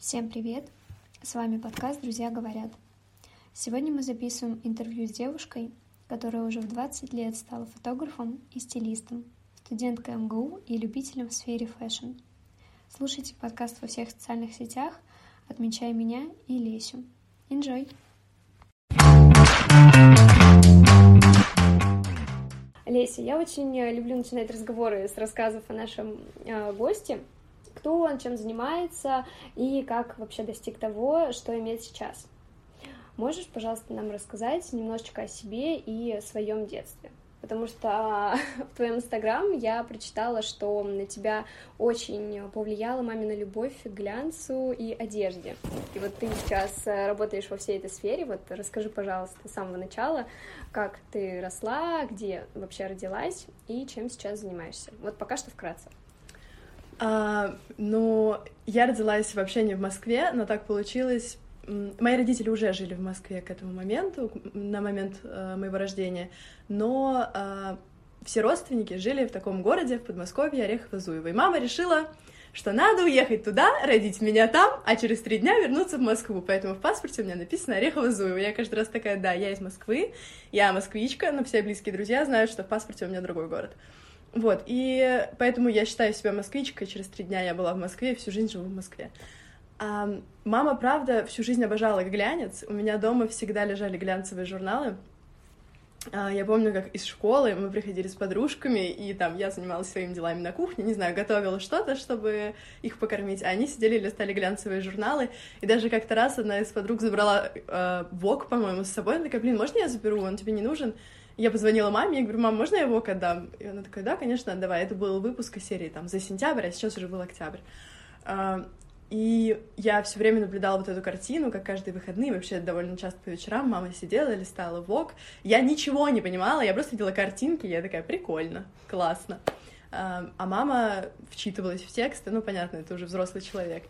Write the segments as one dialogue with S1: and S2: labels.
S1: Всем привет! С вами подкаст «Друзья говорят». Сегодня мы записываем интервью с девушкой, которая уже в 20 лет стала фотографом и стилистом, студенткой МГУ и любителем в сфере fashion. Слушайте подкаст во всех социальных сетях, отмечая меня и Лесю. Enjoy! Леся, я очень люблю начинать разговоры с рассказов о нашем э, госте, кто он, чем занимается и как вообще достиг того, что имеет сейчас. Можешь, пожалуйста, нам рассказать немножечко о себе и о своем детстве? Потому что в твоем инстаграм я прочитала, что на тебя очень повлияла мамина любовь к глянцу и одежде. И вот ты сейчас работаешь во всей этой сфере. Вот расскажи, пожалуйста, с самого начала, как ты росла, где вообще родилась и чем сейчас занимаешься. Вот пока что вкратце.
S2: А, ну, я родилась вообще не в Москве, но так получилось. Мои родители уже жили в Москве к этому моменту, на момент э, моего рождения, но э, все родственники жили в таком городе, в Подмосковье, Орехово-Зуево. И мама решила, что надо уехать туда, родить меня там, а через три дня вернуться в Москву. Поэтому в паспорте у меня написано Орехово-Зуево. Я каждый раз такая, да, я из Москвы, я москвичка, но все близкие друзья знают, что в паспорте у меня другой город. Вот, и поэтому я считаю себя москвичкой. Через три дня я была в Москве всю жизнь живу в Москве. А мама, правда, всю жизнь обожала глянец. У меня дома всегда лежали глянцевые журналы. А, я помню, как из школы мы приходили с подружками, и там я занималась своими делами на кухне, не знаю, готовила что-то, чтобы их покормить, а они сидели и листали глянцевые журналы, и даже как-то раз одна из подруг забрала э, вок, по-моему, с собой, она такая, блин, можно я заберу, он тебе не нужен? Я позвонила маме, я говорю, мам, можно я его отдам? И она такая, да, конечно, отдавай. Это был выпуск серии там за сентябрь, а сейчас уже был октябрь. А, и я все время наблюдала вот эту картину, как каждые выходные, вообще довольно часто по вечерам мама сидела, листала вок. Я ничего не понимала, я просто видела картинки, я такая, прикольно, классно. А, а мама вчитывалась в тексты, ну, понятно, это уже взрослый человек.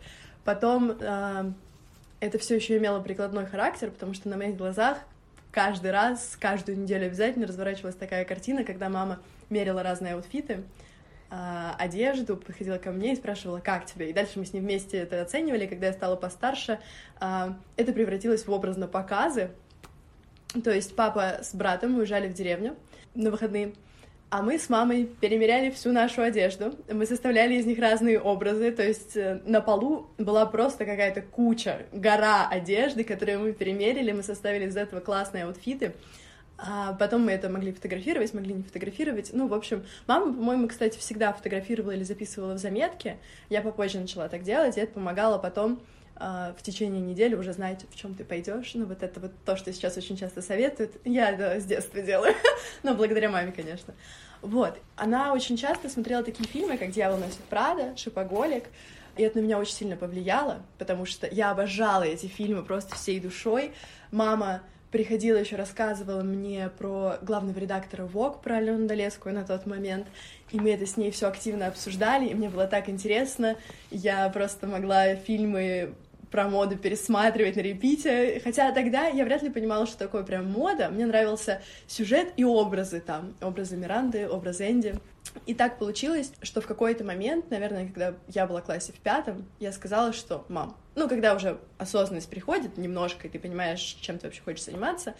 S2: Потом а, это все еще имело прикладной характер, потому что на моих глазах каждый раз, каждую неделю обязательно разворачивалась такая картина, когда мама мерила разные аутфиты, а, одежду, подходила ко мне и спрашивала, как тебе. И дальше мы с ней вместе это оценивали. Когда я стала постарше, а, это превратилось в образ на показы. То есть папа с братом уезжали в деревню на выходные, а мы с мамой перемеряли всю нашу одежду. Мы составляли из них разные образы. То есть э, на полу была просто какая-то куча, гора одежды, которую мы перемерили. Мы составили из этого классные аутфиты. А потом мы это могли фотографировать, могли не фотографировать. Ну, в общем, мама, по-моему, кстати, всегда фотографировала или записывала в заметке. Я попозже начала так делать, и это помогало потом в течение недели уже знать, в чем ты пойдешь. Ну, вот это вот то, что сейчас очень часто советуют. Я это с детства делаю. Но благодаря маме, конечно. Вот. Она очень часто смотрела такие фильмы, как «Дьявол носит Прада», «Шипоголик», и это на меня очень сильно повлияло, потому что я обожала эти фильмы просто всей душой. Мама приходила еще рассказывала мне про главного редактора ВОК, про Алену Долескую на тот момент, и мы это с ней все активно обсуждали, и мне было так интересно, я просто могла фильмы про моду пересматривать на репите. Хотя тогда я вряд ли понимала, что такое прям мода. Мне нравился сюжет и образы там. Образы Миранды, образ Энди. И так получилось, что в какой-то момент, наверное, когда я была в классе в пятом, я сказала, что, мам, ну, когда уже осознанность приходит немножко, и ты понимаешь, чем ты вообще хочешь заниматься,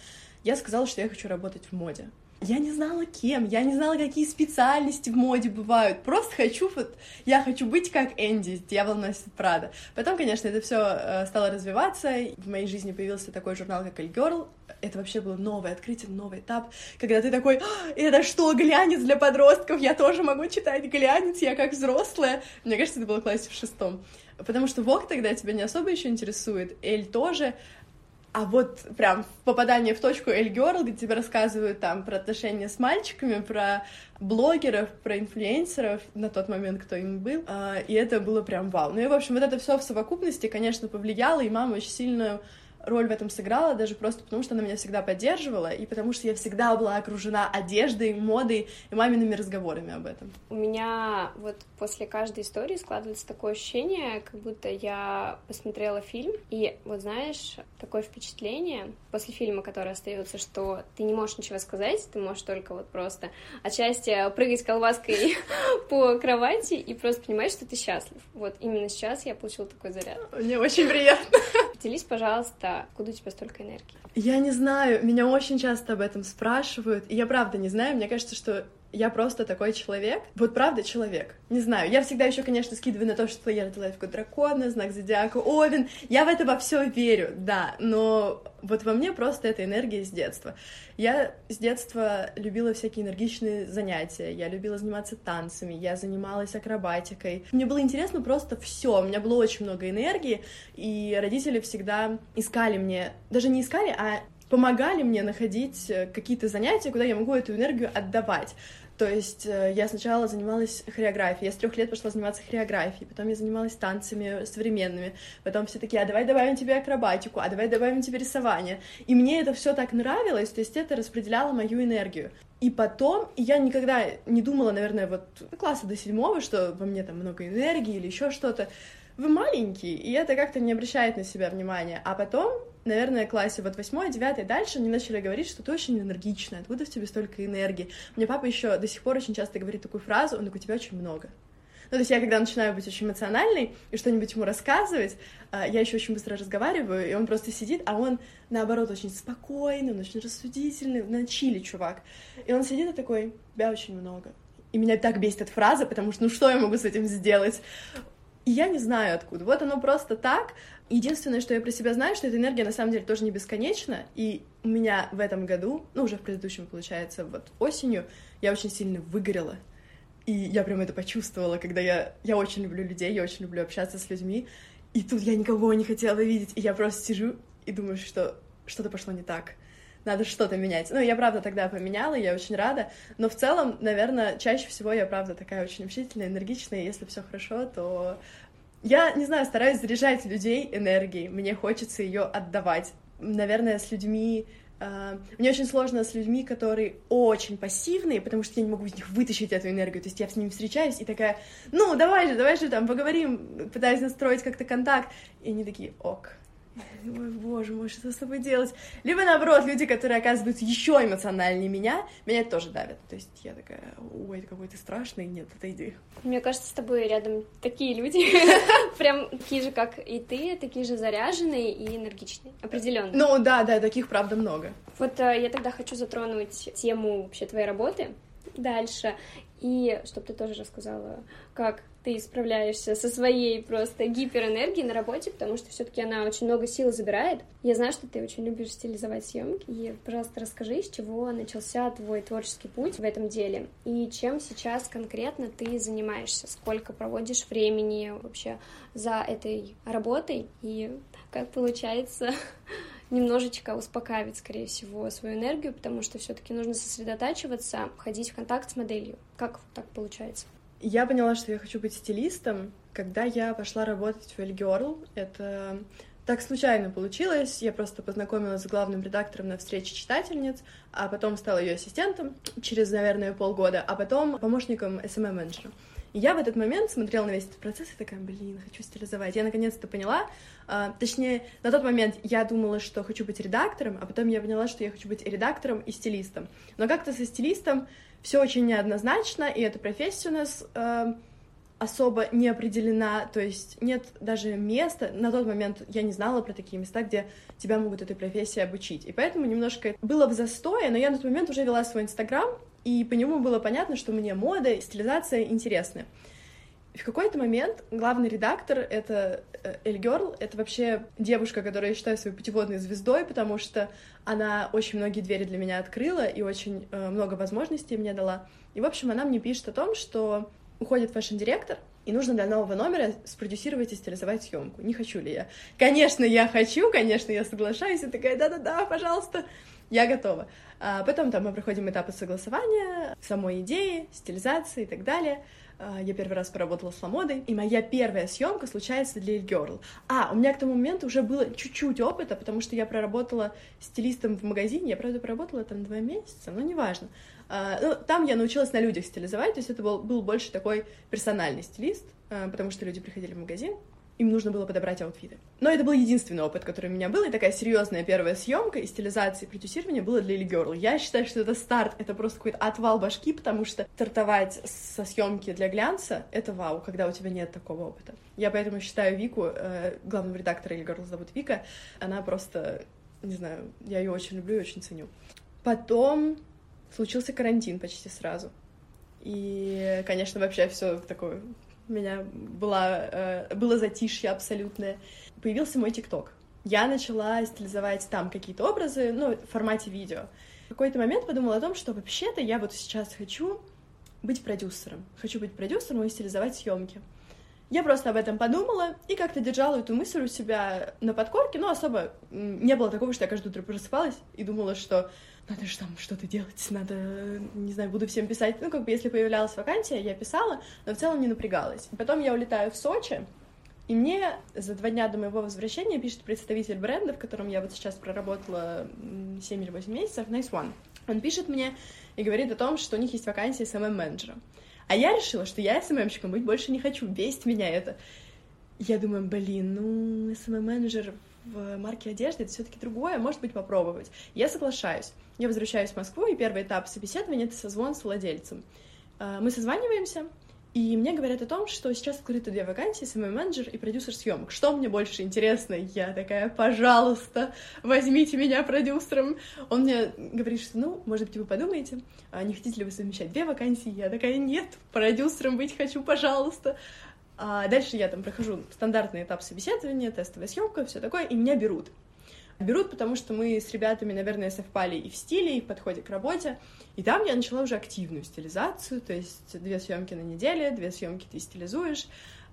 S2: я сказала, что я хочу работать в моде. Я не знала кем, я не знала, какие специальности в моде бывают. Просто хочу, вот, я хочу быть как Энди, дьявол носит Прада. Потом, конечно, это все э, стало развиваться. В моей жизни появился такой журнал, как Girl. Это вообще было новое открытие, новый этап, когда ты такой, «А, это что, глянец для подростков? Я тоже могу читать глянец, я как взрослая. Мне кажется, это было в классе в шестом. Потому что Вог тогда тебя не особо еще интересует, Эль тоже, а вот прям попадание в точку Эль Girl, где тебе рассказывают там про отношения с мальчиками, про блогеров, про инфлюенсеров на тот момент, кто им был, а, и это было прям вау. Ну и, в общем, вот это все в совокупности, конечно, повлияло, и мама очень сильную роль в этом сыграла, даже просто потому, что она меня всегда поддерживала, и потому что я всегда была окружена одеждой, модой и мамиными разговорами об этом.
S1: У меня вот после каждой истории складывается такое ощущение, как будто я посмотрела фильм, и вот знаешь, такое впечатление после фильма, который остается, что ты не можешь ничего сказать, ты можешь только вот просто отчасти прыгать колбаской по кровати и просто понимаешь, что ты счастлив. Вот именно сейчас я получила такой заряд.
S2: Мне очень приятно.
S1: Поделись, пожалуйста, откуда у тебя столько энергии?
S2: Я не знаю, меня очень часто об этом спрашивают, и я правда не знаю, мне кажется, что я просто такой человек. Вот правда человек. Не знаю. Я всегда еще, конечно, скидываю на то, что я родилась в дракона, знак зодиака, Овен. Я в это во все верю, да. Но вот во мне просто эта энергия с детства. Я с детства любила всякие энергичные занятия. Я любила заниматься танцами, я занималась акробатикой. Мне было интересно просто все. У меня было очень много энергии, и родители всегда искали мне, даже не искали, а помогали мне находить э, какие-то занятия, куда я могу эту энергию отдавать. То есть э, я сначала занималась хореографией, я с трех лет пошла заниматься хореографией, потом я занималась танцами современными, потом все такие, а давай добавим тебе акробатику, а давай добавим тебе рисование. И мне это все так нравилось, то есть это распределяло мою энергию. И потом я никогда не думала, наверное, вот класса до седьмого, что во мне там много энергии или еще что-то. Вы маленький, и это как-то не обращает на себя внимания. А потом наверное, классе вот восьмой, девятый, дальше они начали говорить, что ты очень энергичная, откуда в тебе столько энергии. Мне папа еще до сих пор очень часто говорит такую фразу, он такой, у тебя очень много. Ну, то есть я, когда начинаю быть очень эмоциональной и что-нибудь ему рассказывать, а, я еще очень быстро разговариваю, и он просто сидит, а он, наоборот, очень спокойный, он очень рассудительный, на чили чувак. И он сидит и такой, тебя очень много. И меня так бесит эта фраза, потому что, ну, что я могу с этим сделать? И я не знаю откуда. Вот оно просто так. Единственное, что я про себя знаю, что эта энергия на самом деле тоже не бесконечна, и у меня в этом году, ну, уже в предыдущем, получается, вот осенью, я очень сильно выгорела, и я прям это почувствовала, когда я... Я очень люблю людей, я очень люблю общаться с людьми, и тут я никого не хотела видеть, и я просто сижу и думаю, что что-то пошло не так, надо что-то менять. Ну, я правда тогда поменяла, я очень рада, но в целом, наверное, чаще всего я правда такая очень общительная, энергичная, и если все хорошо, то я, не знаю, стараюсь заряжать людей энергией, мне хочется ее отдавать. Наверное, с людьми... Uh, мне очень сложно с людьми, которые очень пассивные, потому что я не могу из них вытащить эту энергию. То есть я с ними встречаюсь и такая, ну, давай же, давай же там поговорим, пытаюсь настроить как-то контакт. И они такие, ок, Ой, боже мой, что с тобой делать? Либо наоборот, люди, которые оказываются еще эмоциональнее меня, меня тоже давят. То есть я такая, ой, какой ты страшный, нет, отойди.
S1: Мне кажется, с тобой рядом такие люди, прям такие же, как и ты, такие же заряженные и энергичные, определенно.
S2: Ну да, да, таких правда много.
S1: Вот э, я тогда хочу затронуть тему вообще твоей работы дальше, и чтобы ты тоже рассказала, как ты справляешься со своей просто гиперэнергией на работе, потому что все-таки она очень много сил забирает. Я знаю, что ты очень любишь стилизовать съемки, и, пожалуйста, расскажи, с чего начался твой творческий путь в этом деле, и чем сейчас конкретно ты занимаешься, сколько проводишь времени вообще за этой работой, и как получается немножечко успокаивать, скорее всего, свою энергию, потому что все-таки нужно сосредотачиваться, входить в контакт с моделью. Как так получается?
S2: Я поняла, что я хочу быть стилистом, когда я пошла работать в Elle Girl. Это так случайно получилось. Я просто познакомилась с главным редактором на встрече читательниц, а потом стала ее ассистентом через, наверное, полгода, а потом помощником SMM-менеджера. И я в этот момент смотрела на весь этот процесс и такая, блин, хочу стилизовать. Я наконец-то поняла, а, точнее, на тот момент я думала, что хочу быть редактором, а потом я поняла, что я хочу быть редактором и стилистом. Но как-то со стилистом все очень неоднозначно, и эта профессия у нас э, особо не определена, то есть нет даже места, на тот момент я не знала про такие места, где тебя могут этой профессии обучить, и поэтому немножко было в застое, но я на тот момент уже вела свой Инстаграм, и по нему было понятно, что мне мода и стилизация интересны. В какой-то момент главный редактор — это э, Эль Герл, это вообще девушка, которую я считаю своей путеводной звездой, потому что она очень многие двери для меня открыла и очень э, много возможностей мне дала. И, в общем, она мне пишет о том, что уходит fashion-директор, и нужно для нового номера спродюсировать и стилизовать съемку. Не хочу ли я? Конечно, я хочу, конечно, я соглашаюсь, и такая, да-да-да, пожалуйста, я готова. А потом там мы проходим этапы согласования, самой идеи, стилизации и так далее — я первый раз поработала с Ламодой, и моя первая съемка случается для Girl. А, у меня к тому моменту уже было чуть-чуть опыта, потому что я проработала стилистом в магазине, я, правда, проработала там два месяца, но неважно. А, ну, там я научилась на людях стилизовать, то есть это был, был больше такой персональный стилист, а, потому что люди приходили в магазин, им нужно было подобрать аутфиты. Но это был единственный опыт, который у меня был, и такая серьезная первая съемка и стилизация, и продюсирование было для Lily Girl. Я считаю, что это старт, это просто какой-то отвал башки, потому что стартовать со съемки для глянца — это вау, когда у тебя нет такого опыта. Я поэтому считаю Вику, э, главного редактора Lily Girl зовут Вика, она просто, не знаю, я ее очень люблю и очень ценю. Потом случился карантин почти сразу. И, конечно, вообще все такое у меня была, э, было затишье абсолютное. Появился мой ТикТок. Я начала стилизовать там какие-то образы, ну, в формате видео. В какой-то момент подумала о том, что вообще-то я вот сейчас хочу быть продюсером. Хочу быть продюсером и стилизовать съемки. Я просто об этом подумала и как-то держала эту мысль у себя на подкорке, но особо не было такого, что я каждое утро просыпалась и думала, что надо же там что-то делать, надо, не знаю, буду всем писать. Ну, как бы, если появлялась вакансия, я писала, но в целом не напрягалась. Потом я улетаю в Сочи, и мне за два дня до моего возвращения пишет представитель бренда, в котором я вот сейчас проработала 7 или 8 месяцев, Nice One. Он пишет мне и говорит о том, что у них есть вакансия SMM-менеджера. А я решила, что я SMM-щиком быть больше не хочу, бесит меня это. Я думаю, блин, ну, SMM-менеджер в марке одежды, это все-таки другое, может быть, попробовать. Я соглашаюсь. Я возвращаюсь в Москву, и первый этап собеседования — это созвон с владельцем. А, мы созваниваемся, и мне говорят о том, что сейчас открыты две вакансии, самый менеджер и продюсер съемок. Что мне больше интересно? Я такая, пожалуйста, возьмите меня продюсером. Он мне говорит, что, ну, может быть, вы подумаете, а не хотите ли вы совмещать две вакансии? Я такая, нет, продюсером быть хочу, пожалуйста. А дальше я там прохожу стандартный этап собеседования, тестовая съемка, все такое, и меня берут. Берут, потому что мы с ребятами, наверное, совпали и в стиле, и в подходе к работе. И там я начала уже активную стилизацию, то есть две съемки на неделе, две съемки ты стилизуешь.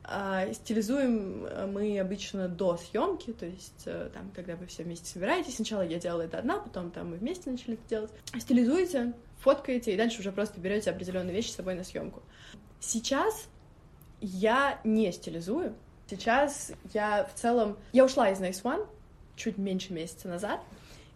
S2: А, стилизуем мы обычно до съемки, то есть э, там, когда вы все вместе собираетесь, сначала я делала это одна, потом там мы вместе начали это делать. Стилизуете, фоткаете, и дальше уже просто берете определенные вещи с собой на съемку. Сейчас я не стилизую. Сейчас я в целом... Я ушла из Nice One чуть меньше месяца назад,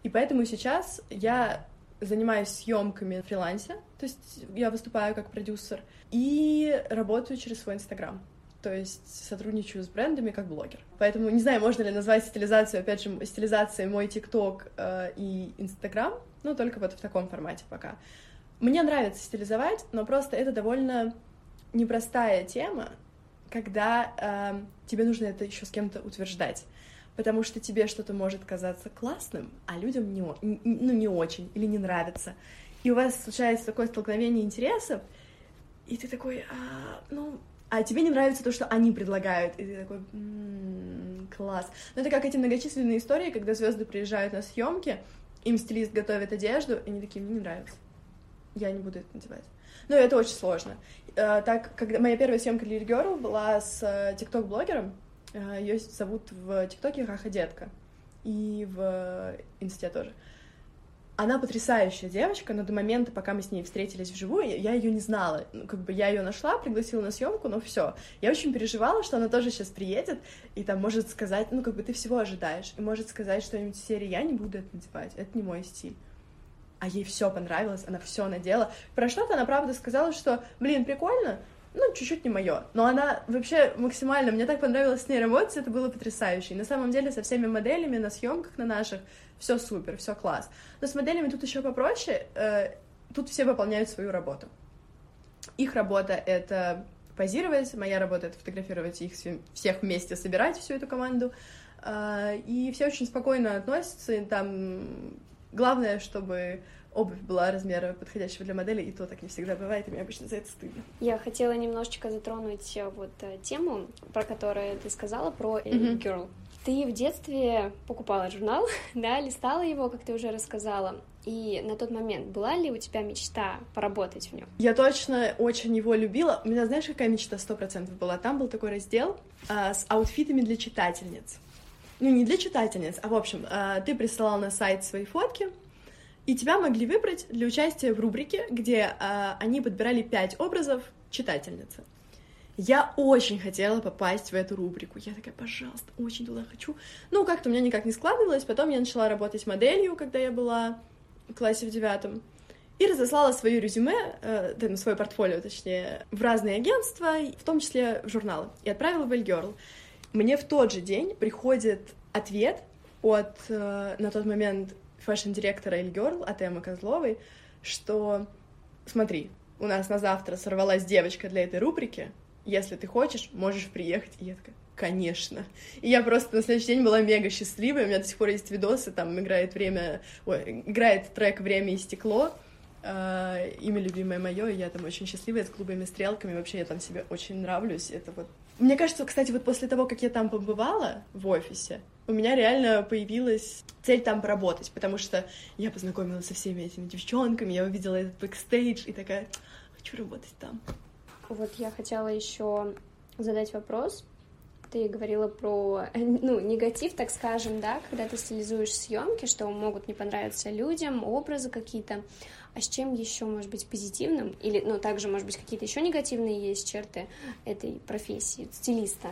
S2: и поэтому сейчас я занимаюсь съемками на фрилансе, то есть я выступаю как продюсер, и работаю через свой Инстаграм. То есть сотрудничаю с брендами как блогер. Поэтому не знаю, можно ли назвать стилизацию, опять же, стилизацией мой ТикТок э, и Инстаграм, ну, только вот в таком формате пока. Мне нравится стилизовать, но просто это довольно непростая тема, когда э, тебе нужно это еще с кем-то утверждать. Потому что тебе что-то может казаться классным, а людям не, ну, не очень или не нравится. И у вас случается такое столкновение интересов, и ты такой, а, ну, а тебе не нравится то, что они предлагают, и ты такой, м-м, класс. Но это как эти многочисленные истории, когда звезды приезжают на съемки, им стилист готовит одежду, и они такие, мне не нравится, я не буду это надевать. Ну, это очень сложно. Э, так, когда моя первая съемка для Girl была с э, тикток-блогером, э, ее зовут в ТикТоке Хаха Детка, и в Инсте тоже. Она потрясающая девочка, но до момента, пока мы с ней встретились вживую, я ее не знала. Ну, как бы я ее нашла, пригласила на съемку, но все. Я очень переживала, что она тоже сейчас приедет и там может сказать, ну как бы ты всего ожидаешь, и может сказать что-нибудь в серии «Я не буду это надевать, это не мой стиль» а ей все понравилось, она все надела. Про что-то она, правда, сказала, что, блин, прикольно, ну, чуть-чуть не мое. Но она вообще максимально, мне так понравилось с ней работать, это было потрясающе. И на самом деле со всеми моделями на съемках на наших все супер, все класс. Но с моделями тут еще попроще, э, тут все выполняют свою работу. Их работа — это позировать, моя работа — это фотографировать их всех вместе, собирать всю эту команду. Э, и все очень спокойно относятся, и там Главное, чтобы обувь была размера подходящего для модели, и то так не всегда бывает, и мне обычно за это стыдно.
S1: Я хотела немножечко затронуть э, вот э, тему, про которую ты сказала, про mm-hmm. Girl. Ты в детстве покупала журнал, да, листала его, как ты уже рассказала. И на тот момент была ли у тебя мечта поработать в нем?
S2: Я точно очень его любила. У меня, знаешь, какая мечта сто процентов была? Там был такой раздел а, с аутфитами для читательниц ну не для читательниц, а в общем, э, ты присылал на сайт свои фотки, и тебя могли выбрать для участия в рубрике, где э, они подбирали пять образов читательницы. Я очень хотела попасть в эту рубрику. Я такая, пожалуйста, очень туда хочу. Ну, как-то у меня никак не складывалось. Потом я начала работать моделью, когда я была в классе в девятом. И разослала свое резюме, э, да, ну, свое портфолио, точнее, в разные агентства, в том числе в журналы. И отправила в Elle Girl. Мне в тот же день приходит ответ от, э, на тот момент, fashion-директора Elle Girl, от Эммы Козловой, что, смотри, у нас на завтра сорвалась девочка для этой рубрики, если ты хочешь, можешь приехать. И я такая, конечно. И я просто на следующий день была мега счастливой, у меня до сих пор есть видосы, там играет время, ой, играет трек «Время и стекло», Э, имя любимое мое, и я там очень счастливая с голубыми стрелками. Вообще я там себе очень нравлюсь. Это вот. Мне кажется, кстати, вот после того, как я там побывала в офисе, у меня реально появилась цель там поработать, потому что я познакомилась со всеми этими девчонками, я увидела этот бэкстейдж и такая, хочу работать там.
S1: Вот я хотела еще задать вопрос. Ты говорила про, ну, негатив, так скажем, да, когда ты стилизуешь съемки, что могут не понравиться людям, образы какие-то. А с чем еще может быть позитивным? Или, ну, также, может быть, какие-то еще негативные есть черты этой профессии, стилиста?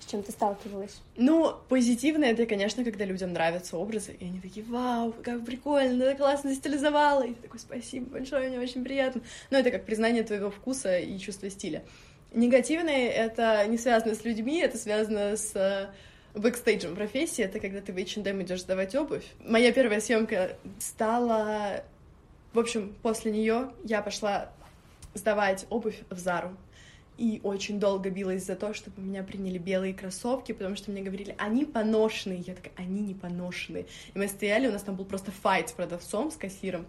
S1: С чем ты сталкивалась?
S2: Ну, позитивно это, конечно, когда людям нравятся образы, и они такие, вау, как прикольно, ты классно стилизовала, и ты такой, спасибо большое, мне очень приятно. Но это как признание твоего вкуса и чувства стиля. Негативные — это не связано с людьми, это связано с э, бэкстейджем профессии, это когда ты в H&M идешь сдавать обувь. Моя первая съемка стала... В общем, после нее я пошла сдавать обувь в Зару и очень долго билась за то, чтобы меня приняли белые кроссовки, потому что мне говорили, они поношенные. Я такая, они не поношенные. И мы стояли, у нас там был просто файт с продавцом, с кассиром.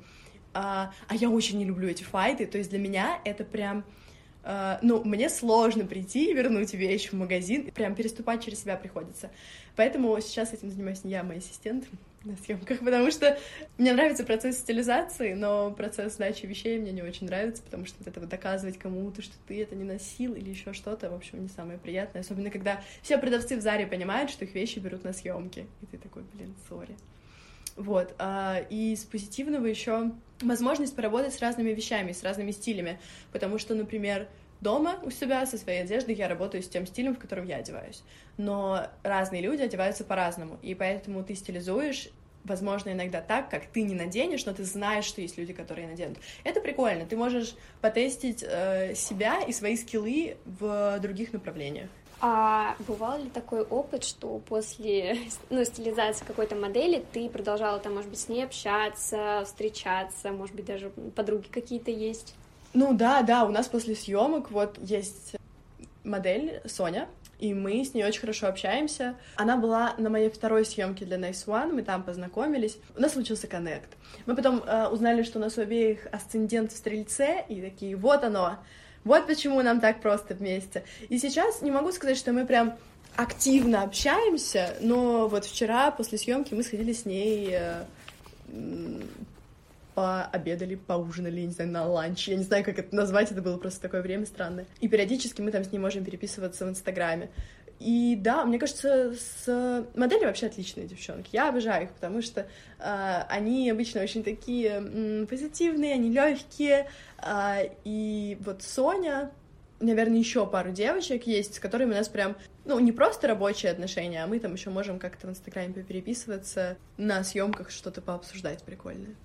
S2: А, а я очень не люблю эти файты, то есть для меня это прям... Uh, ну, мне сложно прийти и вернуть вещь в магазин, прям переступать через себя приходится. Поэтому сейчас этим занимаюсь не я, а мой ассистент на съемках, потому что мне нравится процесс стилизации, но процесс сдачи вещей мне не очень нравится, потому что вот это вот доказывать кому-то, что ты это не носил или еще что-то, в общем, не самое приятное, особенно когда все продавцы в Заре понимают, что их вещи берут на съемки, и ты такой, блин, сори. Вот, а, и из позитивного еще возможность поработать с разными вещами, с разными стилями, потому что, например, дома у себя со своей одеждой я работаю с тем стилем, в котором я одеваюсь. Но разные люди одеваются по-разному, и поэтому ты стилизуешь возможно, иногда так, как ты не наденешь, но ты знаешь, что есть люди, которые наденут. Это прикольно. Ты можешь потестить э, себя и свои скиллы в других направлениях.
S1: А бывал ли такой опыт, что после ну, стилизации какой-то модели ты продолжала там, может быть, с ней общаться, встречаться, может быть, даже подруги какие-то есть?
S2: Ну да, да, у нас после съемок вот есть модель Соня, и мы с ней очень хорошо общаемся. Она была на моей второй съемке для Nice One, мы там познакомились. У нас случился коннект. Мы потом э, узнали, что у нас у обеих асцендент в Стрельце, и такие, вот оно, вот почему нам так просто вместе. И сейчас не могу сказать, что мы прям активно общаемся, но вот вчера после съемки мы сходили с ней э, пообедали, поужинали, не знаю, на ланч. Я не знаю, как это назвать, это было просто такое время странное. И периодически мы там с ней можем переписываться в Инстаграме. И да, мне кажется, с модели вообще отличные девчонки. Я обожаю их, потому что э, они обычно очень такие м, позитивные, они легкие. Э, и вот Соня, наверное, еще пару девочек есть, с которыми у нас прям, ну, не просто рабочие отношения, а мы там еще можем как-то в Инстаграме попереписываться, на съемках что-то пообсуждать прикольное.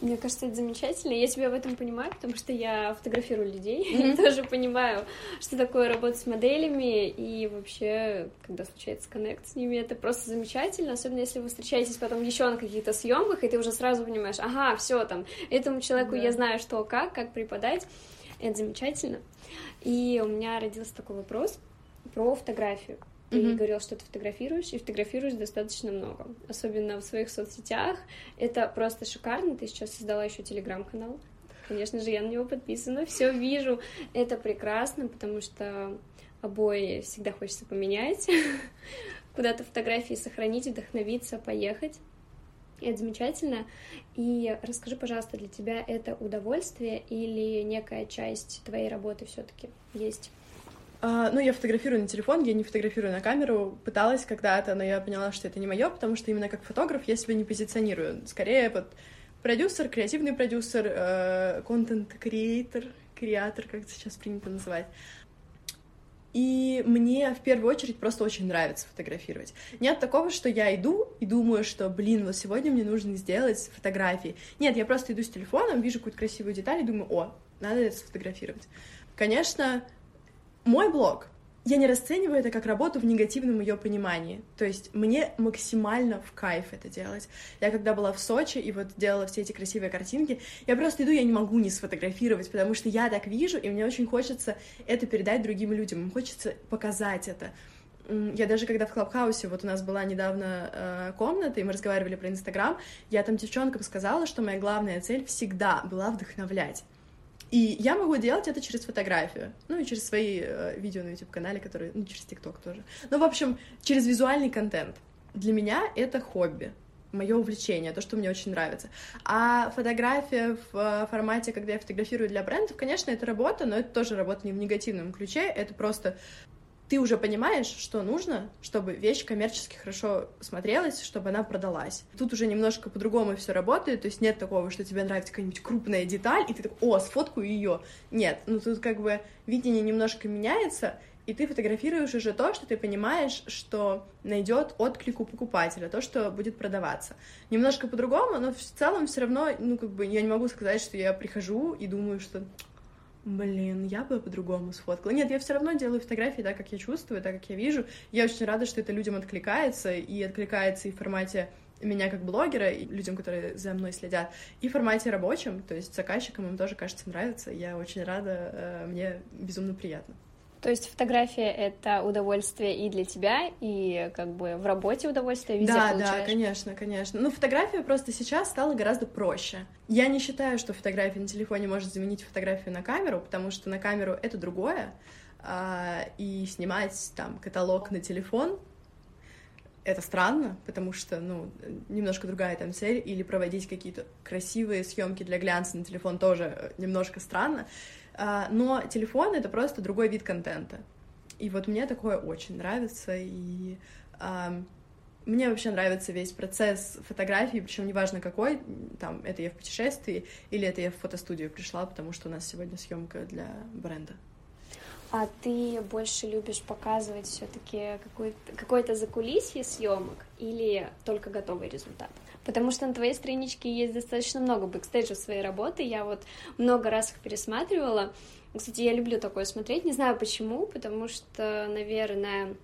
S1: Мне кажется, это замечательно. Я тебя в этом понимаю, потому что я фотографирую людей. Mm-hmm. Я тоже понимаю, что такое работать с моделями. И вообще, когда случается коннект с ними, это просто замечательно. Особенно если вы встречаетесь потом еще на каких-то съемках, и ты уже сразу понимаешь, ага, все там, этому человеку yeah. я знаю, что как, как преподать. Это замечательно. И у меня родился такой вопрос про фотографию. Ты mm-hmm. говорил, что ты фотографируешь, и фотографируешь достаточно много. Особенно в своих соцсетях. Это просто шикарно. Ты сейчас создала еще телеграм-канал. Конечно же, я на него подписана, все вижу. Это прекрасно, потому что обои всегда хочется поменять, куда-то фотографии сохранить, вдохновиться, поехать. И это замечательно. И расскажи, пожалуйста, для тебя это удовольствие или некая часть твоей работы все-таки есть?
S2: Uh, ну, я фотографирую на телефон, я не фотографирую на камеру. Пыталась когда-то, но я поняла, что это не мое, потому что именно как фотограф я себя не позиционирую. Скорее, вот продюсер, креативный продюсер, контент-креатор, креатор, как это сейчас принято называть. И мне в первую очередь просто очень нравится фотографировать. Нет такого, что я иду и думаю, что, блин, вот сегодня мне нужно сделать фотографии. Нет, я просто иду с телефоном, вижу какую-то красивую деталь и думаю, о, надо это сфотографировать. Конечно, мой блог я не расцениваю это как работу в негативном ее понимании. То есть мне максимально в кайф это делать. Я когда была в Сочи и вот делала все эти красивые картинки, я просто иду, я не могу не сфотографировать, потому что я так вижу, и мне очень хочется это передать другим людям, хочется показать это. Я даже когда в Клабхаусе, вот у нас была недавно э, комната, и мы разговаривали про Инстаграм, я там девчонкам сказала, что моя главная цель всегда была вдохновлять. И я могу делать это через фотографию, ну и через свои э, видео на YouTube-канале, которые, ну, через ТикТок тоже. Ну, в общем, через визуальный контент. Для меня это хобби, мое увлечение, то, что мне очень нравится. А фотография в э, формате, когда я фотографирую для брендов, конечно, это работа, но это тоже работа не в негативном ключе, это просто ты уже понимаешь, что нужно, чтобы вещь коммерчески хорошо смотрелась, чтобы она продалась. Тут уже немножко по-другому все работает, то есть нет такого, что тебе нравится какая-нибудь крупная деталь, и ты так, о, сфоткаю ее. Нет, ну тут как бы видение немножко меняется, и ты фотографируешь уже то, что ты понимаешь, что найдет отклик у покупателя, то, что будет продаваться. Немножко по-другому, но в целом все равно, ну, как бы, я не могу сказать, что я прихожу и думаю, что Блин, я бы по-другому сфоткала. Нет, я все равно делаю фотографии так, как я чувствую, так, как я вижу. Я очень рада, что это людям откликается, и откликается и в формате меня как блогера, и людям, которые за мной следят, и в формате рабочем, то есть заказчикам им тоже, кажется, нравится. Я очень рада, э, мне безумно приятно.
S1: То есть фотография — это удовольствие и для тебя, и как бы в работе удовольствие везде
S2: Да,
S1: получаешь.
S2: да, конечно, конечно. Ну, фотография просто сейчас стала гораздо проще. Я не считаю, что фотография на телефоне может заменить фотографию на камеру, потому что на камеру это другое, а, и снимать там каталог на телефон это странно, потому что, ну, немножко другая там цель, или проводить какие-то красивые съемки для глянца на телефон тоже немножко странно. А, но телефон — это просто другой вид контента. И вот мне такое очень нравится, и мне вообще нравится весь процесс фотографии, причем неважно какой, там, это я в путешествии или это я в фотостудию пришла, потому что у нас сегодня съемка для бренда.
S1: А ты больше любишь показывать все-таки какое-то закулисье съемок или только готовый результат? Потому что на твоей страничке есть достаточно много бэкстейджа своей работы. Я вот много раз их пересматривала. Кстати, я люблю такое смотреть. Не знаю почему, потому что, наверное,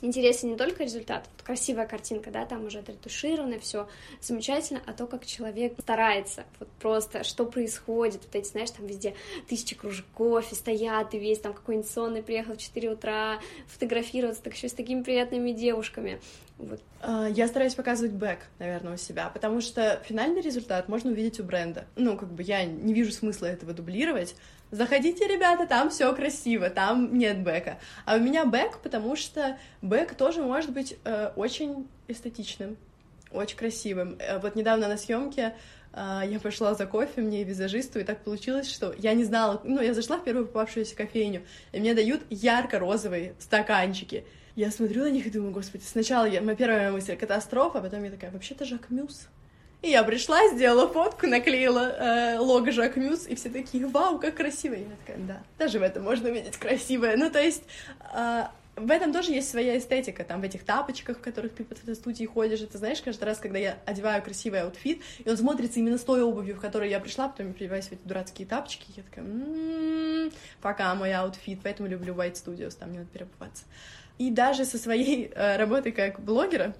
S1: интересен не только результат, вот красивая картинка, да, там уже отретушировано, все замечательно, а то, как человек старается, вот просто, что происходит, вот эти, знаешь, там везде тысячи кружков, и стоят, и весь там какой-нибудь сонный приехал в 4 утра фотографироваться, так еще с такими приятными девушками, вот.
S2: А, я стараюсь показывать бэк, наверное, у себя, потому что финальный результат можно увидеть у бренда. Ну, как бы я не вижу смысла этого дублировать, Заходите, ребята, там все красиво, там нет бэка. А у меня бэк, потому что бэк тоже может быть э, очень эстетичным, очень красивым. Э, вот недавно на съемке э, я пошла за кофе, мне визажисту, и так получилось, что я не знала, ну, я зашла в первую попавшуюся кофейню, и мне дают ярко-розовые стаканчики. Я смотрю на них и думаю, господи, сначала я, моя первая мысль — катастрофа, а потом я такая, вообще-то Jacquemus. И я пришла, сделала фотку, наклеила э, лого Jacquemus, и все такие, вау, как красиво. И я такая, да, даже в этом можно увидеть красивое. Ну, то есть, э, в этом тоже есть своя эстетика, там, в этих тапочках, в которых ты по фотостудии ходишь, это, знаешь, каждый раз, когда я одеваю красивый outfit, и он смотрится именно с той обувью, в которой я пришла, потом я переодеваюсь в эти дурацкие тапочки, я такая, м-м-м, пока мой outfit, поэтому люблю White Studios, там не надо переобуваться. И даже со своей э, работой как блогера,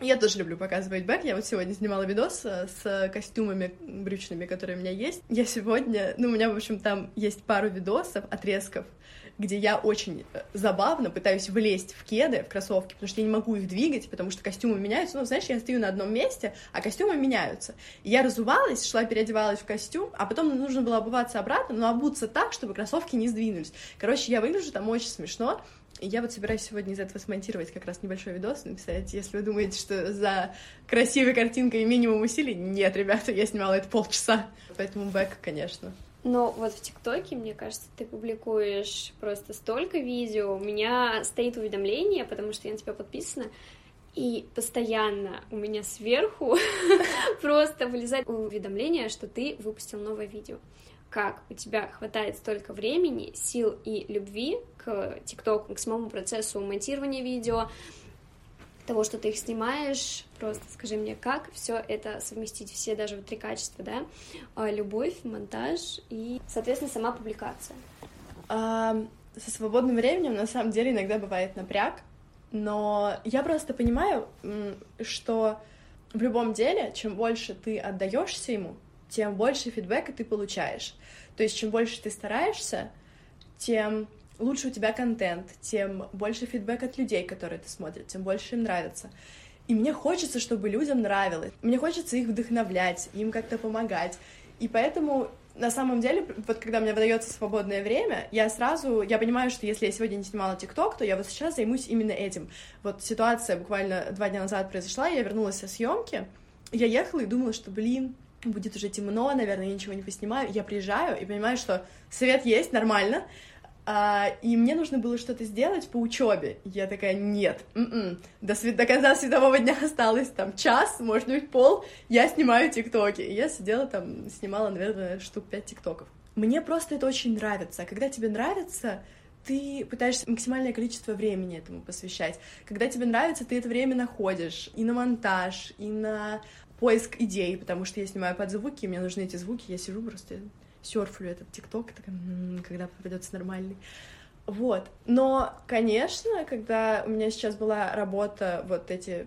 S2: я тоже люблю показывать бэк. Я вот сегодня снимала видос э, с костюмами брючными, которые у меня есть. Я сегодня, ну, у меня, в общем, там есть пару видосов, отрезков, где я очень э, забавно пытаюсь влезть в кеды, в кроссовки, потому что я не могу их двигать, потому что костюмы меняются. Ну, знаешь, я стою на одном месте, а костюмы меняются. Я разувалась, шла, переодевалась в костюм, а потом нужно было обуваться обратно, но обуться так, чтобы кроссовки не сдвинулись. Короче, я выгляжу там очень смешно. Я вот собираюсь сегодня из этого смонтировать как раз небольшой видос, написать, если вы думаете, что за красивой картинкой минимум усилий, нет, ребята, я снимала это полчаса, поэтому бэк, конечно.
S1: Но вот в ТикТоке, мне кажется, ты публикуешь просто столько видео, у меня стоит уведомление, потому что я на тебя подписана, и постоянно у меня сверху просто вылезает уведомление, что ты выпустил новое видео как у тебя хватает столько времени, сил и любви к ТикТоку, к самому процессу монтирования видео, того, что ты их снимаешь, просто скажи мне, как все это совместить, все даже вот три качества, да, а, любовь, монтаж и, соответственно, сама публикация.
S2: А, со свободным временем на самом деле иногда бывает напряг, но я просто понимаю, что в любом деле, чем больше ты отдаешься ему, тем больше фидбэка ты получаешь. То есть, чем больше ты стараешься, тем лучше у тебя контент, тем больше фидбэк от людей, которые ты смотришь, тем больше им нравится. И мне хочется, чтобы людям нравилось. Мне хочется их вдохновлять, им как-то помогать. И поэтому на самом деле, вот когда мне выдается свободное время, я сразу, я понимаю, что если я сегодня не снимала ТикТок, то я вот сейчас займусь именно этим. Вот ситуация буквально два дня назад произошла, я вернулась со съемки, я ехала и думала, что, блин, будет уже темно, наверное, я ничего не поснимаю. Я приезжаю и понимаю, что свет есть, нормально, а, и мне нужно было что-то сделать по учебе. Я такая, нет, м-м. До, свет... до конца светового дня осталось там час, может быть, пол, я снимаю тиктоки. И я сидела там, снимала, наверное, штук пять тиктоков. Мне просто это очень нравится. А когда тебе нравится, ты пытаешься максимальное количество времени этому посвящать. Когда тебе нравится, ты это время находишь и на монтаж, и на поиск идей, потому что я снимаю под звуки, мне нужны эти звуки, я сижу просто серфлю этот ТикТок, когда попадется нормальный. Вот. Но, конечно, когда у меня сейчас была работа вот эти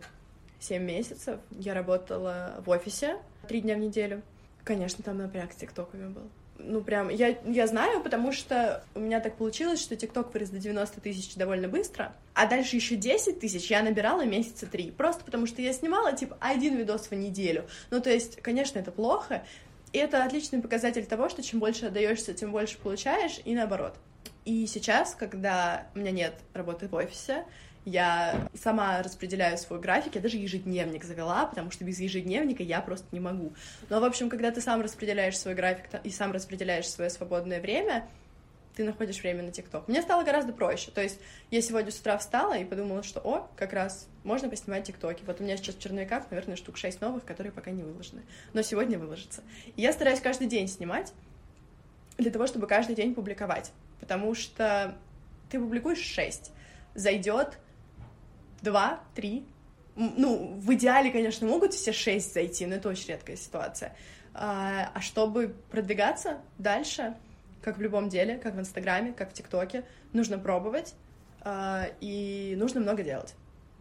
S2: семь месяцев, я работала в офисе три дня в неделю. Конечно, там напряг с ТикТоками был. Ну, прям, я, я знаю, потому что у меня так получилось, что ТикТок вырос до 90 тысяч довольно быстро, а дальше еще 10 тысяч я набирала месяца три, просто потому что я снимала, типа, один видос в неделю. Ну, то есть, конечно, это плохо, и это отличный показатель того, что чем больше отдаешься, тем больше получаешь, и наоборот. И сейчас, когда у меня нет работы в офисе, я сама распределяю свой график, я даже ежедневник завела, потому что без ежедневника я просто не могу. Но, в общем, когда ты сам распределяешь свой график и сам распределяешь свое свободное время, ты находишь время на ТикТок. Мне стало гораздо проще. То есть я сегодня с утра встала и подумала, что, о, как раз можно поснимать ТикТоки. Вот у меня сейчас в черновиках, наверное, штук 6 новых, которые пока не выложены. Но сегодня выложится. И я стараюсь каждый день снимать для того, чтобы каждый день публиковать. Потому что ты публикуешь 6, зайдет 2, 3, ну, в идеале, конечно, могут все шесть зайти, но это очень редкая ситуация. А, а чтобы продвигаться дальше, как в любом деле, как в Инстаграме, как в ТикТоке, нужно пробовать э, и нужно много делать.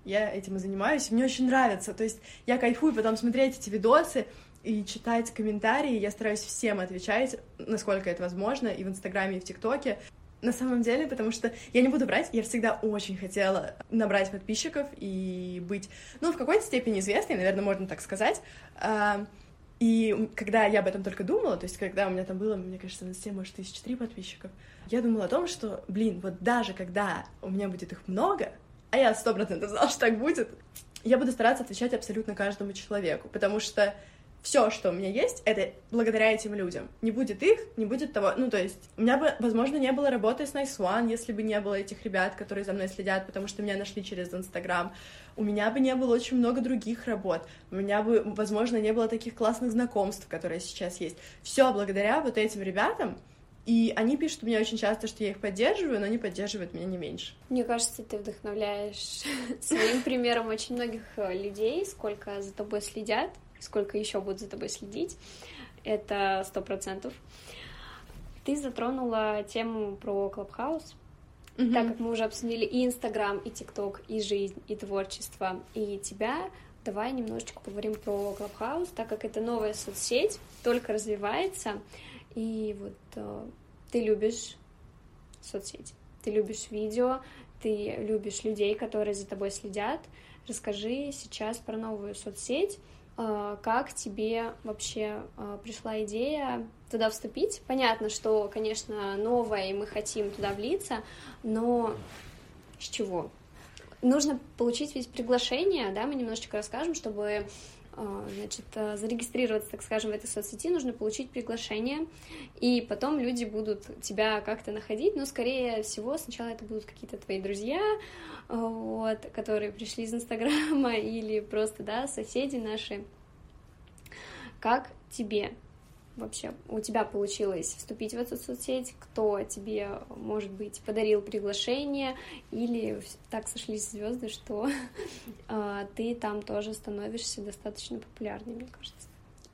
S2: Я этим и занимаюсь, мне очень нравится, то есть я кайфую потом смотреть эти видосы и читать комментарии, я стараюсь всем отвечать, насколько это возможно, и в Инстаграме, и в ТикТоке, на самом деле, потому что я не буду брать, я всегда очень хотела набрать подписчиков и быть, ну, в какой-то степени известной, наверное, можно так сказать. А, и когда я об этом только думала, то есть когда у меня там было, мне кажется, на 7, может, тысяч три подписчиков, я думала о том, что, блин, вот даже когда у меня будет их много, а я сто процентов знала, что так будет, я буду стараться отвечать абсолютно каждому человеку, потому что все, что у меня есть, это благодаря этим людям. Не будет их, не будет того. Ну, то есть, у меня бы, возможно, не было работы с Nice One, если бы не было этих ребят, которые за мной следят, потому что меня нашли через Инстаграм. У меня бы не было очень много других работ. У меня бы, возможно, не было таких классных знакомств, которые сейчас есть. Все благодаря вот этим ребятам. И они пишут мне очень часто, что я их поддерживаю, но они поддерживают меня не меньше.
S1: Мне кажется, ты вдохновляешь своим примером очень многих э, людей, сколько за тобой следят, сколько еще будут за тобой следить, это сто процентов. Ты затронула тему про Клабхаус, mm-hmm. так как мы уже обсудили и Инстаграм, и ТикТок, и жизнь, и творчество, и тебя. Давай немножечко поговорим про Клабхаус, так как это новая соцсеть, только развивается, и вот э, ты любишь соцсети, ты любишь видео, ты любишь людей, которые за тобой следят. Расскажи сейчас про новую соцсеть, как тебе вообще а, пришла идея туда вступить? Понятно, что, конечно, новое, и мы хотим туда влиться, но с чего? Нужно получить ведь приглашение, да, мы немножечко расскажем, чтобы значит, зарегистрироваться, так скажем, в этой соцсети, нужно получить приглашение, и потом люди будут тебя как-то находить, но, скорее всего, сначала это будут какие-то твои друзья, вот, которые пришли из Инстаграма или просто, да, соседи наши. Как тебе вообще у тебя получилось вступить в эту соцсеть, кто тебе, может быть, подарил приглашение, или так сошлись звезды, что э, ты там тоже становишься достаточно популярной, мне кажется.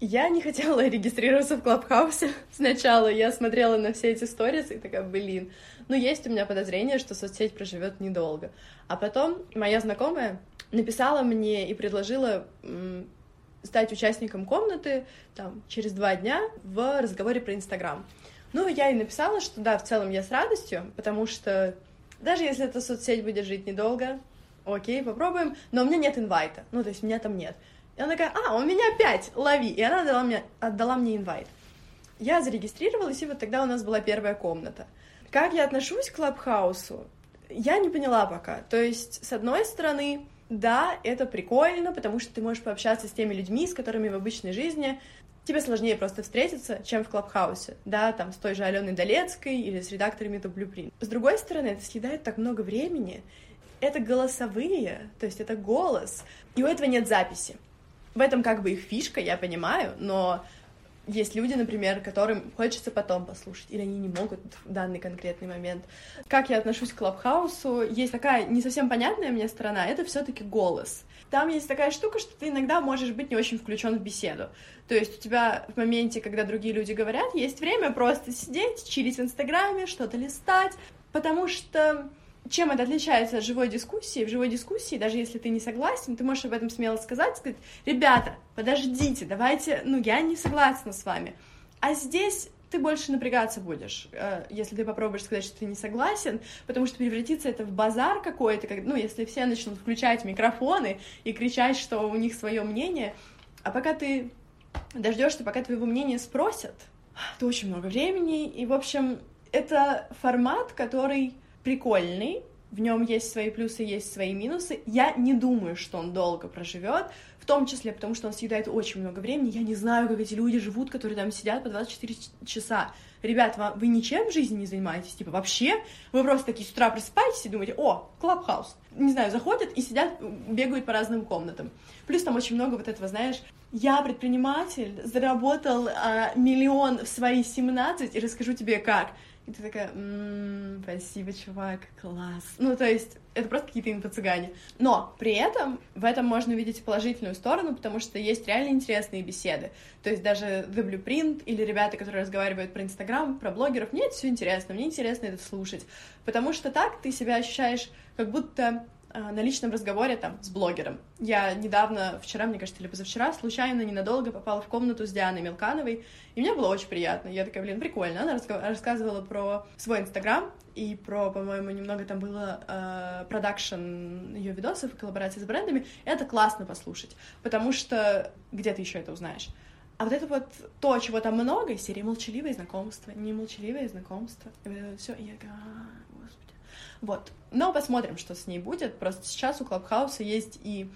S2: Я не хотела регистрироваться в Клабхаусе. Сначала я смотрела на все эти сторисы и такая, блин, ну есть у меня подозрение, что соцсеть проживет недолго. А потом моя знакомая написала мне и предложила стать участником комнаты там, через два дня в разговоре про Инстаграм. Ну, я ей написала, что да, в целом я с радостью, потому что даже если эта соцсеть будет жить недолго, окей, попробуем, но у меня нет инвайта, ну, то есть меня там нет. И она такая, а, у меня пять, лови, и она отдала мне, отдала мне инвайт. Я зарегистрировалась, и вот тогда у нас была первая комната. Как я отношусь к Клабхаусу, я не поняла пока. То есть, с одной стороны, да, это прикольно, потому что ты можешь пообщаться с теми людьми, с которыми в обычной жизни тебе сложнее просто встретиться, чем в Клабхаусе, да, там, с той же Аленой Долецкой или с редакторами The Blueprint. С другой стороны, это съедает так много времени, это голосовые, то есть это голос, и у этого нет записи. В этом как бы их фишка, я понимаю, но есть люди, например, которым хочется потом послушать, или они не могут в данный конкретный момент. Как я отношусь к Клабхаусу? Есть такая не совсем понятная мне сторона, это все таки голос. Там есть такая штука, что ты иногда можешь быть не очень включен в беседу. То есть у тебя в моменте, когда другие люди говорят, есть время просто сидеть, чилить в Инстаграме, что-то листать, потому что чем это отличается от живой дискуссии? В живой дискуссии, даже если ты не согласен, ты можешь об этом смело сказать, сказать, ребята, подождите, давайте, ну, я не согласна с вами. А здесь ты больше напрягаться будешь, э, если ты попробуешь сказать, что ты не согласен, потому что превратится это в базар какой-то, как, ну, если все начнут включать микрофоны и кричать, что у них свое мнение, а пока ты дождешься, пока твоего мнения спросят, то очень много времени, и, в общем, это формат, который прикольный, в нем есть свои плюсы, есть свои минусы. Я не думаю, что он долго проживет, в том числе потому, что он съедает очень много времени. Я не знаю, как эти люди живут, которые там сидят по 24 часа. Ребят, вы ничем в жизни не занимаетесь? Типа, вообще? Вы просто такие с утра просыпаетесь и думаете, о, клабхаус. Не знаю, заходят и сидят, бегают по разным комнатам. Плюс там очень много вот этого, знаешь, я предприниматель, заработал а, миллион в свои 17, и расскажу тебе как. И ты такая, м-м, спасибо, чувак, класс. Ну, то есть, это просто какие-то инфо-цыгане. Но при этом в этом можно увидеть положительную сторону, потому что есть реально интересные беседы. То есть даже The Blueprint или ребята, которые разговаривают про Инстаграм, про блогеров, мне это все интересно, мне интересно это слушать. Потому что так ты себя ощущаешь, как будто на личном разговоре там с блогером. Я недавно, вчера, мне кажется, или позавчера, случайно, ненадолго попала в комнату с Дианой Мелкановой, и мне было очень приятно. Я такая, блин, прикольно. Она рассказывала про свой Инстаграм и про, по-моему, немного там было э, продакшн ее видосов и коллаборации с брендами. Это классно послушать, потому что где ты еще это узнаешь? А вот это вот то, чего там много, из серии молчаливое знакомство, не молчаливое знакомство. И вот это все, и я такая, вот. Но посмотрим, что с ней будет. Просто сейчас у Клабхауса есть и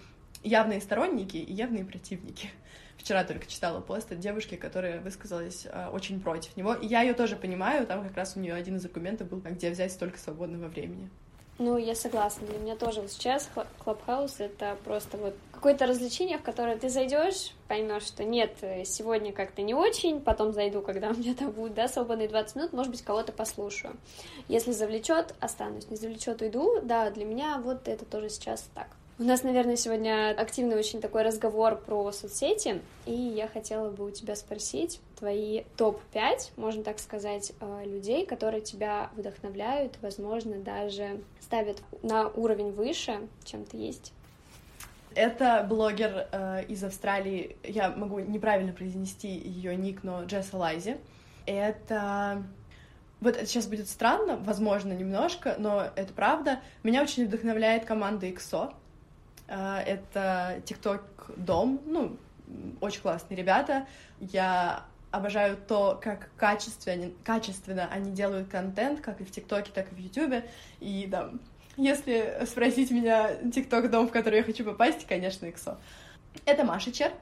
S2: явные сторонники, и явные противники. Вчера только читала пост от девушки, которая высказалась э, очень против него. И я ее тоже понимаю, там как раз у нее один из аргументов был, где взять столько свободного времени.
S1: Ну, я согласна. Для меня тоже вот сейчас Клабхаус — это просто вот какое-то развлечение, в которое ты зайдешь, поймешь, что нет, э, сегодня как-то не очень, потом зайду, когда у меня там будет, да, свободные 20 минут, может быть, кого-то послушаю. Если завлечет, останусь, не завлечет, уйду. Да, для меня вот это тоже сейчас так. У нас, наверное, сегодня активный очень такой разговор про соцсети, и я хотела бы у тебя спросить твои топ-5, можно так сказать, э, людей, которые тебя вдохновляют, возможно, даже ставят на уровень выше, чем ты есть.
S2: Это блогер э, из Австралии, я могу неправильно произнести ее ник, но Джесса Лайзи. Это вот это сейчас будет странно, возможно, немножко, но это правда. Меня очень вдохновляет команда XO. Э, это TikTok Дом, ну, очень классные ребята. Я обожаю то, как качественно, качественно они делают контент, как и в ТикТоке, так и в Ютубе. И да, если спросить меня ТикТок дом, в который я хочу попасть, конечно, XO. Это Маша Чер,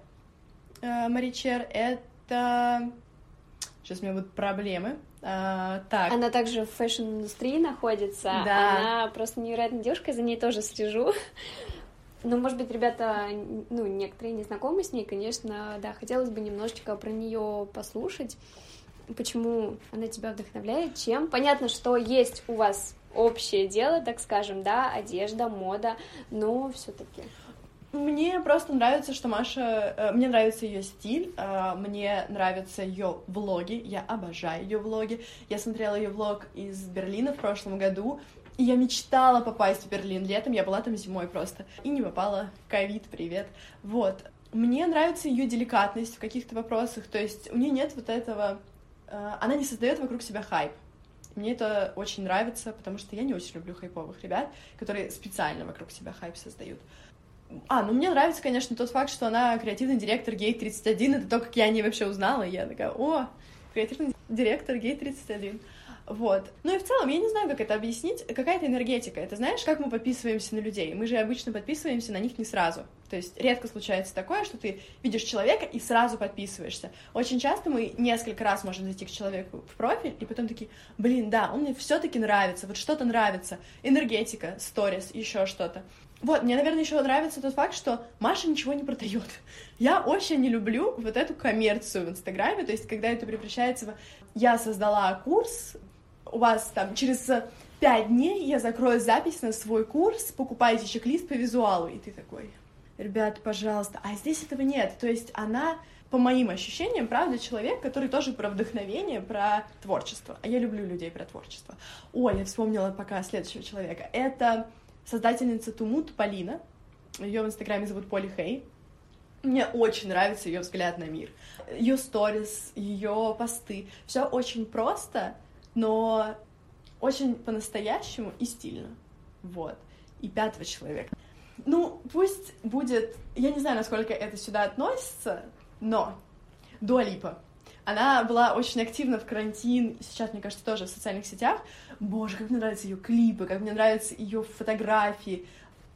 S2: э, Мари Чер, это... Сейчас у меня будут проблемы. А, так.
S1: Она также в fashion-индустрии находится. Да. Она просто невероятная девушка, за ней тоже слежу. Ну, может быть, ребята, ну, некоторые не знакомы с ней, конечно, да, хотелось бы немножечко про нее послушать, почему она тебя вдохновляет, чем. Понятно, что есть у вас общее дело, так скажем, да, одежда, мода, но все-таки.
S2: Мне просто нравится, что Маша... Э, мне нравится ее стиль, э, мне нравятся ее влоги, я обожаю ее влоги. Я смотрела ее влог из Берлина в прошлом году, и я мечтала попасть в Берлин летом, я была там зимой просто. И не попала. Ковид, привет. Вот. Мне нравится ее деликатность в каких-то вопросах, то есть у нее нет вот этого... Э, она не создает вокруг себя хайп. Мне это очень нравится, потому что я не очень люблю хайповых ребят, которые специально вокруг себя хайп создают. А, ну мне нравится, конечно, тот факт, что она креативный директор Гейт 31. Это то, как я о ней вообще узнала. И я такая, о, креативный директор Гейт 31. Вот. Ну и в целом, я не знаю, как это объяснить. Какая-то энергетика. Это знаешь, как мы подписываемся на людей? Мы же обычно подписываемся на них не сразу. То есть редко случается такое, что ты видишь человека и сразу подписываешься. Очень часто мы несколько раз можем зайти к человеку в профиль и потом такие, блин, да, он мне все-таки нравится, вот что-то нравится. Энергетика, сторис, еще что-то. Вот, мне, наверное, еще нравится тот факт, что Маша ничего не продает. Я очень не люблю вот эту коммерцию в Инстаграме, то есть когда это превращается в «я создала курс, у вас там через пять дней я закрою запись на свой курс, покупайте чек-лист по визуалу», и ты такой «ребят, пожалуйста». А здесь этого нет, то есть она по моим ощущениям, правда, человек, который тоже про вдохновение, про творчество. А я люблю людей про творчество. Ой, я вспомнила пока следующего человека. Это создательница Тумут Полина. Ее в Инстаграме зовут Поли Хей. Мне очень нравится ее взгляд на мир. Ее сторис, ее посты. Все очень просто, но очень по-настоящему и стильно. Вот. И пятого человека. Ну, пусть будет... Я не знаю, насколько это сюда относится, но Дуа Липа. Она была очень активна в карантин, сейчас, мне кажется, тоже в социальных сетях. Боже, как мне нравятся ее клипы, как мне нравятся ее фотографии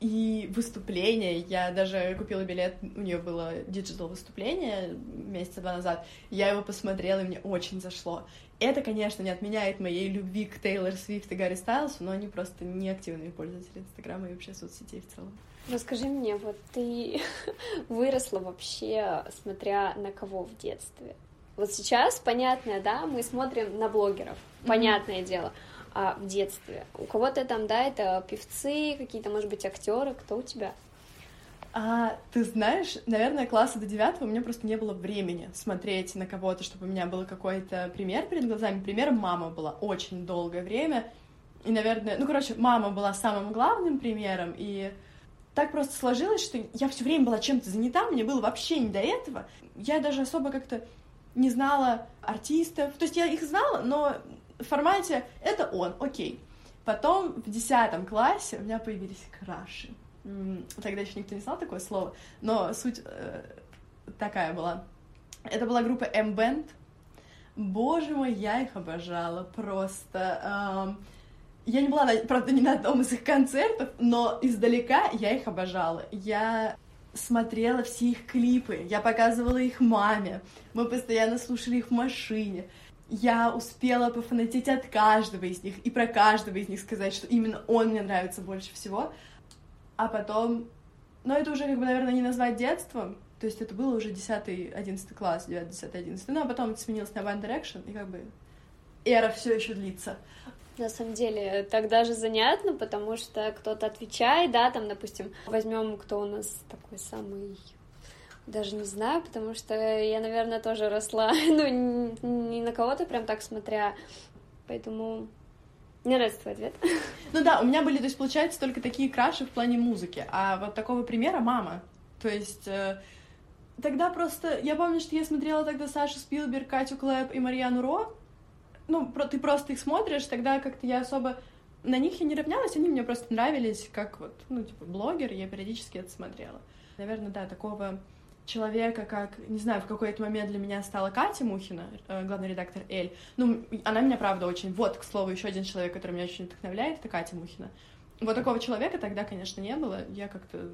S2: и выступления. Я даже купила билет, у нее было digital выступление месяца два назад. Я его посмотрела, и мне очень зашло. Это, конечно, не отменяет моей любви к Тейлор Свифт и Гарри Стайлсу, но они просто не активные пользователи Инстаграма и вообще соцсетей в целом.
S1: Расскажи мне, вот ты выросла вообще, смотря на кого в детстве? Вот сейчас, понятное, да, мы смотрим на блогеров, понятное mm-hmm. дело, а в детстве. У кого-то там, да, это певцы, какие-то, может быть, актеры, кто у тебя?
S2: А, ты знаешь, наверное, класса до девятого у меня просто не было времени смотреть на кого-то, чтобы у меня был какой-то пример перед глазами. Примером мама была очень долгое время. И, наверное, ну, короче, мама была самым главным примером, и так просто сложилось, что я все время была чем-то занята, мне было вообще не до этого. Я даже особо как-то не знала артистов. То есть я их знала, но формате «это он, окей». Потом в десятом классе у меня появились краши. Тогда еще никто не знал такое слово, но суть э, такая была. Это была группа M-Band. Боже мой, я их обожала просто. Эм, я не была, правда, ни на одном из их концертов, но издалека я их обожала. Я смотрела все их клипы, я показывала их маме, мы постоянно слушали их в машине. Я успела пофанатеть от каждого из них и про каждого из них сказать, что именно он мне нравится больше всего. А потом... Но это уже, как бы, наверное, не назвать детством. То есть это было уже 10-11 класс, 9, 10, 11. Ну, а потом это сменилось на One Direction, и как бы эра все еще длится.
S1: На самом деле, так даже занятно, потому что кто-то отвечает, да, там, допустим, возьмем, кто у нас такой самый даже не знаю, потому что я, наверное, тоже росла, ну, не на кого-то прям так смотря, поэтому мне нравится твой ответ.
S2: Ну да, у меня были, то есть, получается, только такие краши в плане музыки, а вот такого примера мама. То есть, э, тогда просто, я помню, что я смотрела тогда Сашу Спилберг, Катю Клэп и Марьяну Ро, ну, ты просто их смотришь, тогда как-то я особо на них я не равнялась, они мне просто нравились как вот, ну, типа, блогер, я периодически это смотрела. Наверное, да, такого человека, как, не знаю, в какой-то момент для меня стала Катя Мухина, э, главный редактор Эль. Ну, она меня, правда, очень... Вот, к слову, еще один человек, который меня очень вдохновляет, это Катя Мухина. Вот такого человека тогда, конечно, не было. Я как-то...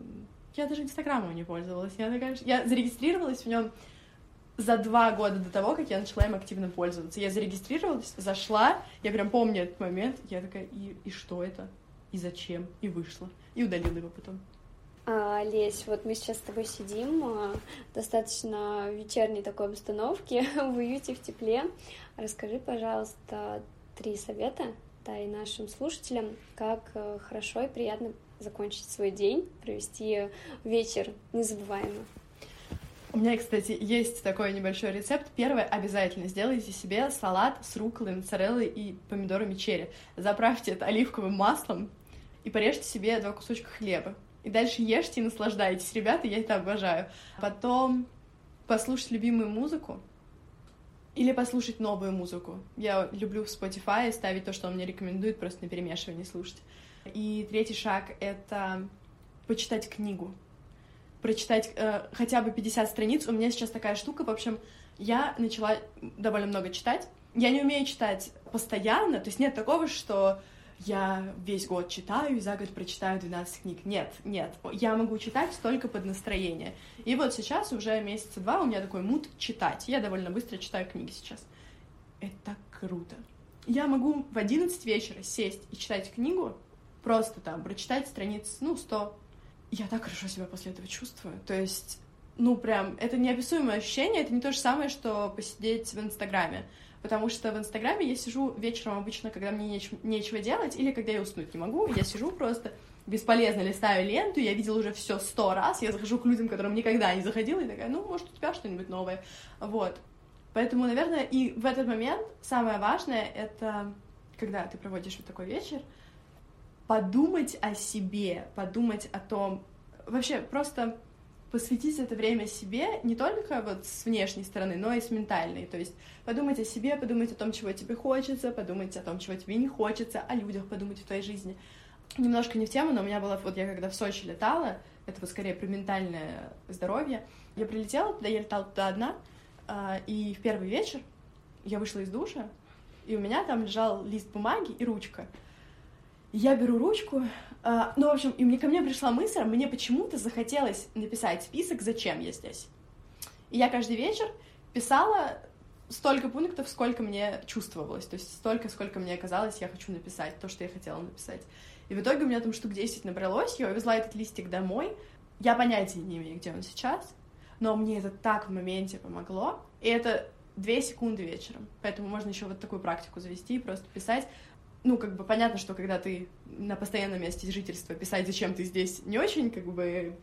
S2: Я даже Инстаграмом не пользовалась. Я, такая... я зарегистрировалась в нем за два года до того, как я начала им активно пользоваться. Я зарегистрировалась, зашла, я прям помню этот момент, я такая, и, и что это? И зачем? И вышла. И удалила его потом.
S1: А, Лесь, вот мы сейчас с тобой сидим а, достаточно в вечерней такой обстановке, в уюте, в тепле. Расскажи, пожалуйста, три совета да, и нашим слушателям, как э, хорошо и приятно закончить свой день, провести вечер незабываемо.
S2: У меня, кстати, есть такой небольшой рецепт. Первое, обязательно сделайте себе салат с руколой, моцареллой и помидорами черри. Заправьте это оливковым маслом и порежьте себе два кусочка хлеба. И дальше ешьте и наслаждайтесь. Ребята, я это обожаю. Потом послушать любимую музыку, или послушать новую музыку. Я люблю в Spotify ставить то, что он мне рекомендует, просто на перемешивание слушать. И третий шаг — это почитать книгу. Прочитать э, хотя бы 50 страниц. У меня сейчас такая штука, в общем, я начала довольно много читать. Я не умею читать постоянно, то есть нет такого, что я весь год читаю и за год прочитаю 12 книг. Нет, нет. Я могу читать только под настроение. И вот сейчас уже месяца два у меня такой мут читать. Я довольно быстро читаю книги сейчас. Это круто. Я могу в 11 вечера сесть и читать книгу, просто там прочитать страниц, ну, 100. Я так хорошо себя после этого чувствую. То есть, ну, прям, это неописуемое ощущение, это не то же самое, что посидеть в Инстаграме потому что в Инстаграме я сижу вечером обычно, когда мне неч- нечего делать, или когда я уснуть не могу, я сижу просто бесполезно листаю ленту, я видела уже все сто раз, я захожу к людям, которым никогда не заходила, и такая, ну, может, у тебя что-нибудь новое, вот. Поэтому, наверное, и в этот момент самое важное — это, когда ты проводишь вот такой вечер, подумать о себе, подумать о том, вообще просто посвятить это время себе не только вот с внешней стороны, но и с ментальной. То есть подумать о себе, подумать о том, чего тебе хочется, подумать о том, чего тебе не хочется, о людях подумать в твоей жизни. Немножко не в тему, но у меня было, вот я когда в Сочи летала, это вот скорее про ментальное здоровье, я прилетела туда, я летала туда одна, а, и в первый вечер я вышла из душа, и у меня там лежал лист бумаги и ручка. Я беру ручку, э, ну, в общем, и мне ко мне пришла мысль, мне почему-то захотелось написать список, зачем я здесь. И я каждый вечер писала столько пунктов, сколько мне чувствовалось, то есть столько, сколько мне казалось, я хочу написать, то, что я хотела написать. И в итоге у меня там штук 10 набралось, я увезла этот листик домой, я понятия не имею, где он сейчас, но мне это так в моменте помогло, и это две секунды вечером, поэтому можно еще вот такую практику завести, просто писать ну, как бы понятно, что когда ты на постоянном месте жительства, писать, зачем ты здесь, не очень, как бы,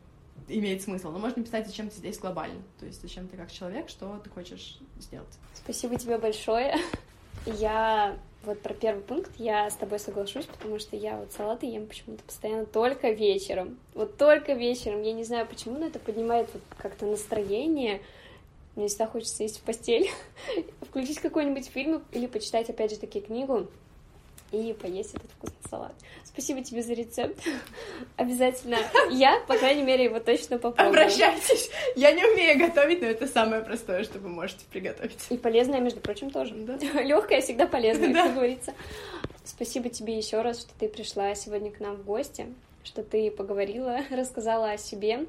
S2: имеет смысл, но можно писать, зачем ты здесь глобально, то есть зачем ты как человек, что ты хочешь сделать.
S1: Спасибо тебе большое. Я вот про первый пункт я с тобой соглашусь, потому что я вот салаты ем почему-то постоянно только вечером. Вот только вечером. Я не знаю почему, но это поднимает вот как-то настроение. Мне всегда хочется сесть в постель, включить какой-нибудь фильм или почитать, опять же, таки книгу и поесть этот вкусный салат. Спасибо тебе за рецепт. Обязательно я, по крайней мере, его точно попробую.
S2: Обращайтесь. Я не умею готовить, но это самое простое, что вы можете приготовить.
S1: И полезное, между прочим, тоже. Да. Легкое всегда полезное, да. как говорится. Спасибо тебе еще раз, что ты пришла сегодня к нам в гости, что ты поговорила, рассказала о себе.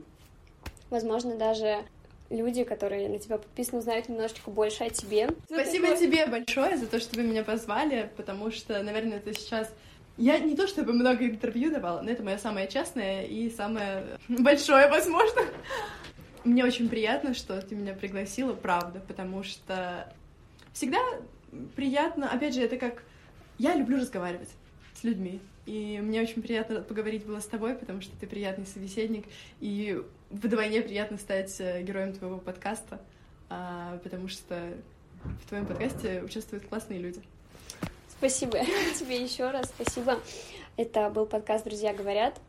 S1: Возможно, даже люди, которые на тебя подписаны, узнают немножечко больше о тебе.
S2: Спасибо такое... тебе большое за то, что вы меня позвали, потому что, наверное, это сейчас я не то чтобы много интервью давала, но это мое самое честное и самое большое, возможно. Мне очень приятно, что ты меня пригласила, правда, потому что всегда приятно, опять же, это как... Я люблю разговаривать с людьми, и мне очень приятно поговорить было с тобой, потому что ты приятный собеседник, и вдвойне приятно стать э, героем твоего подкаста, а, потому что в твоем подкасте участвуют классные люди.
S1: Спасибо тебе еще раз, спасибо. Это был подкаст «Друзья говорят»,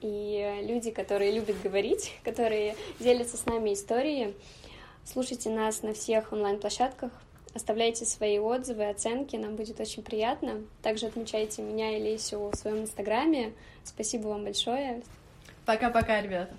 S1: и люди, которые любят говорить, которые делятся с нами историей. Слушайте нас на всех онлайн-площадках, оставляйте свои отзывы, оценки, нам будет очень приятно. Также отмечайте меня и Лесю в своем инстаграме. Спасибо вам большое.
S2: Пока-пока, ребята.